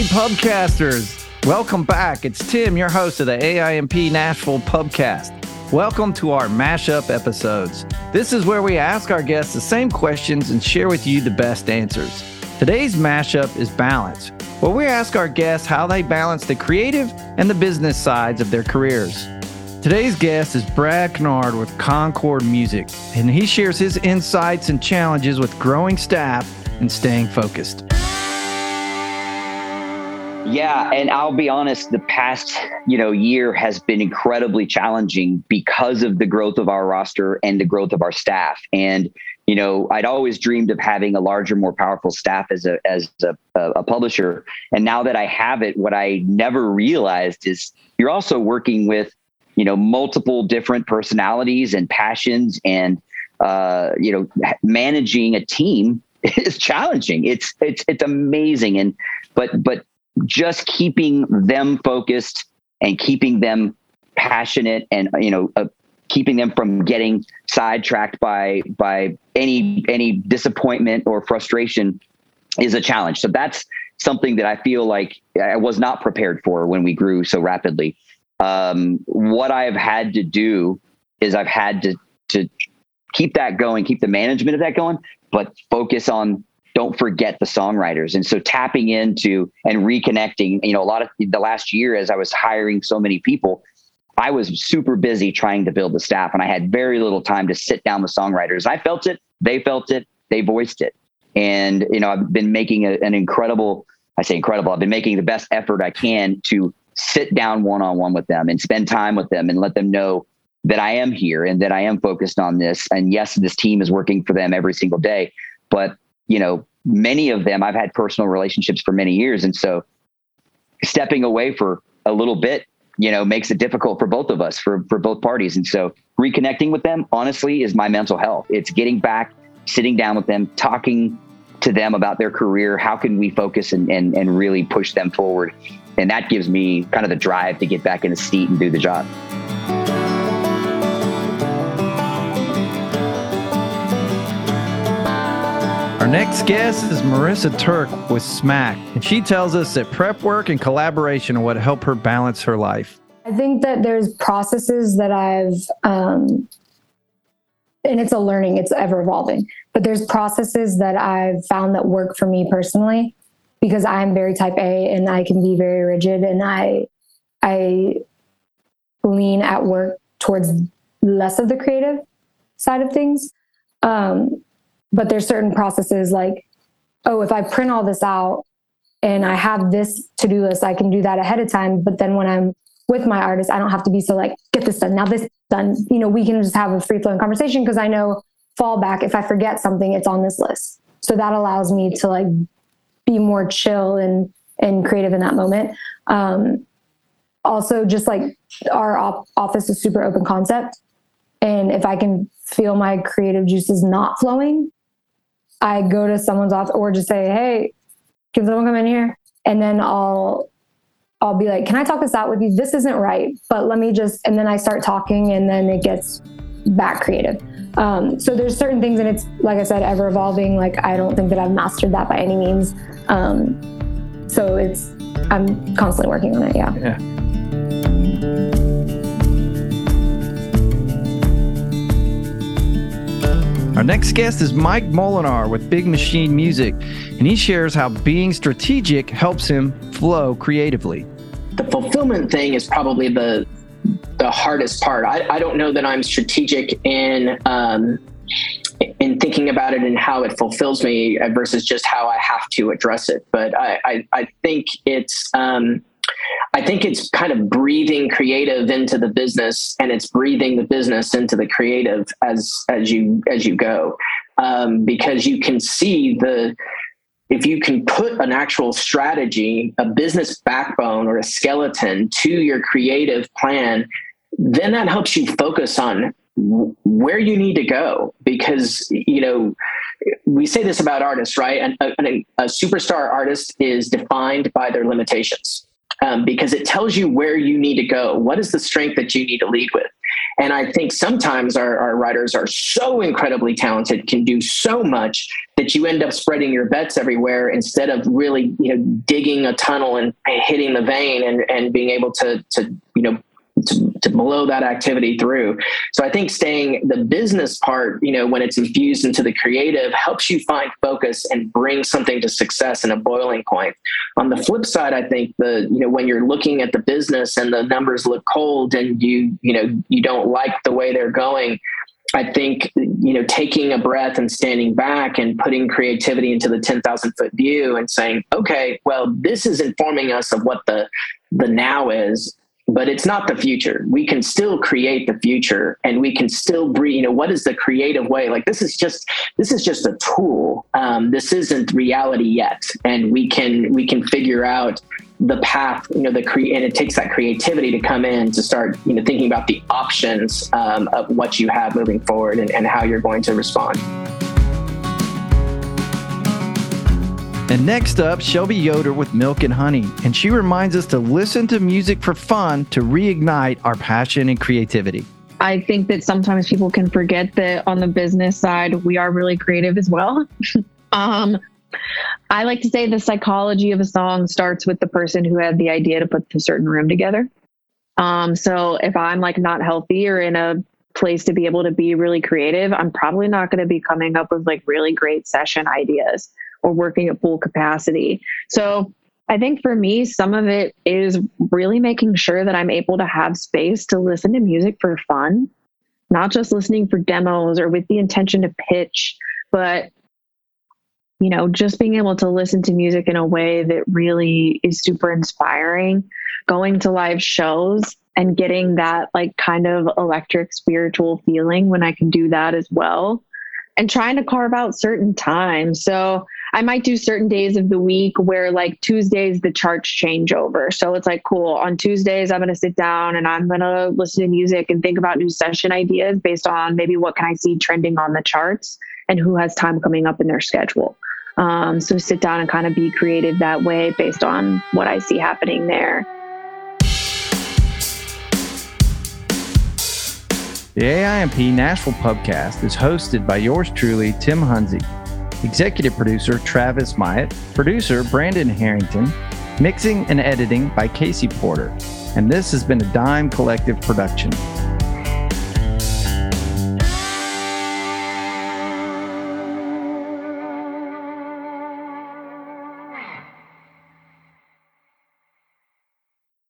Hey, pubcasters. Welcome back. It's Tim, your host of the AIMP Nashville Pubcast. Welcome to our mashup episodes. This is where we ask our guests the same questions and share with you the best answers. Today's mashup is balance, where we ask our guests how they balance the creative and the business sides of their careers. Today's guest is Brad Kennard with Concord Music, and he shares his insights and challenges with growing staff and staying focused. Yeah, and I'll be honest, the past, you know, year has been incredibly challenging because of the growth of our roster and the growth of our staff. And, you know, I'd always dreamed of having a larger, more powerful staff as a as a, a publisher. And now that I have it, what I never realized is you're also working with, you know, multiple different personalities and passions and uh, you know, managing a team is challenging. It's it's it's amazing. And but but just keeping them focused and keeping them passionate and you know uh, keeping them from getting sidetracked by by any any disappointment or frustration is a challenge. So that's something that i feel like i was not prepared for when we grew so rapidly. Um, what i've had to do is i've had to to keep that going keep the management of that going but focus on don't forget the songwriters. And so tapping into and reconnecting, you know, a lot of the last year as I was hiring so many people, I was super busy trying to build the staff and I had very little time to sit down with songwriters. I felt it, they felt it, they voiced it. And, you know, I've been making a, an incredible, I say incredible, I've been making the best effort I can to sit down one on one with them and spend time with them and let them know that I am here and that I am focused on this. And yes, this team is working for them every single day, but you know, many of them I've had personal relationships for many years. And so stepping away for a little bit, you know, makes it difficult for both of us, for, for both parties. And so reconnecting with them, honestly, is my mental health. It's getting back, sitting down with them, talking to them about their career. How can we focus and, and, and really push them forward? And that gives me kind of the drive to get back in the seat and do the job. Our next guest is Marissa Turk with Smack, and she tells us that prep work and collaboration are what help her balance her life. I think that there's processes that I've, um, and it's a learning, it's ever evolving, but there's processes that I've found that work for me personally because I'm very type A and I can be very rigid and I, I lean at work towards less of the creative side of things. Um, but there's certain processes like oh if i print all this out and i have this to-do list i can do that ahead of time. But then when i'm with my artist i don't have to be so like get this done. Now this done. You know we can just have a free flowing conversation because i know fallback if i forget something it's on this list. So that allows me to like be more chill and and creative in that moment. Um also just like our op- office is super open concept. And if i can feel my creative juices not flowing I go to someone's office or just say, Hey, can someone come in here? And then I'll I'll be like, Can I talk this out with you? This isn't right, but let me just and then I start talking and then it gets back creative. Um, so there's certain things and it's like I said, ever evolving. Like I don't think that I've mastered that by any means. Um, so it's I'm constantly working on it, yeah. Yeah. Our next guest is Mike Molinar with Big Machine Music, and he shares how being strategic helps him flow creatively. The fulfillment thing is probably the the hardest part. I, I don't know that I'm strategic in um, in thinking about it and how it fulfills me versus just how I have to address it. But I I, I think it's um, I think it's kind of breathing creative into the business and it's breathing the business into the creative as as you as you go. Um, because you can see the if you can put an actual strategy a business backbone or a skeleton to your creative plan then that helps you focus on where you need to go. Because you know we say this about artists right? And a, a, superstar artist is defined by their limitations um, because it tells you where you need to go. What is the strength that you need to lead with? And I think sometimes our, our writers are so incredibly talented, can do so much that you end up spreading your bets everywhere instead of really, you know, digging a tunnel and hitting the vein and, and being able to, to, you know, to, to blow that activity through. So I think staying the business part, you know, when it's infused into the creative helps you find focus and bring something to success in a boiling point. On the flip side, I think the, you know, when you're looking at the business and the numbers look cold and you, you know, you don't like the way they're going, I think you know taking a breath and standing back and putting creativity into the ten thousand foot view and saying, okay, well, this is informing us of what the the now is, but it's not the future. We can still create the future and we can still breathe. You know, what is the creative way? Like this is just, this is just a tool. Um, this isn't reality yet. And we can, we can figure out the path, you know, the cre- and it takes that creativity to come in to start, you know, thinking about the options um, of what you have moving forward and, and how you're going to respond. And next up, Shelby Yoder with Milk and Honey. And she reminds us to listen to music for fun to reignite our passion and creativity. I think that sometimes people can forget that on the business side, we are really creative as well. um, I like to say the psychology of a song starts with the person who had the idea to put the certain room together. Um, so if I'm like not healthy or in a place to be able to be really creative, I'm probably not going to be coming up with like really great session ideas or working at full capacity. So I think for me, some of it is really making sure that I'm able to have space to listen to music for fun, not just listening for demos or with the intention to pitch, but you know, just being able to listen to music in a way that really is super inspiring, going to live shows and getting that like kind of electric spiritual feeling when I can do that as well and trying to carve out certain times. So I might do certain days of the week where like Tuesdays the charts change over. So it's like cool. On Tuesdays I'm to sit down and I'm to listen to music and think about new session ideas based on maybe what can I see trending on the charts and who has time coming up in their schedule. Um, so sit down and kind of be creative that way based on what I see happening there. The AIMP Nashville Pubcast is hosted by yours truly, Tim Hunze, executive producer Travis Myatt, producer Brandon Harrington, mixing and editing by Casey Porter. And this has been a Dime Collective production.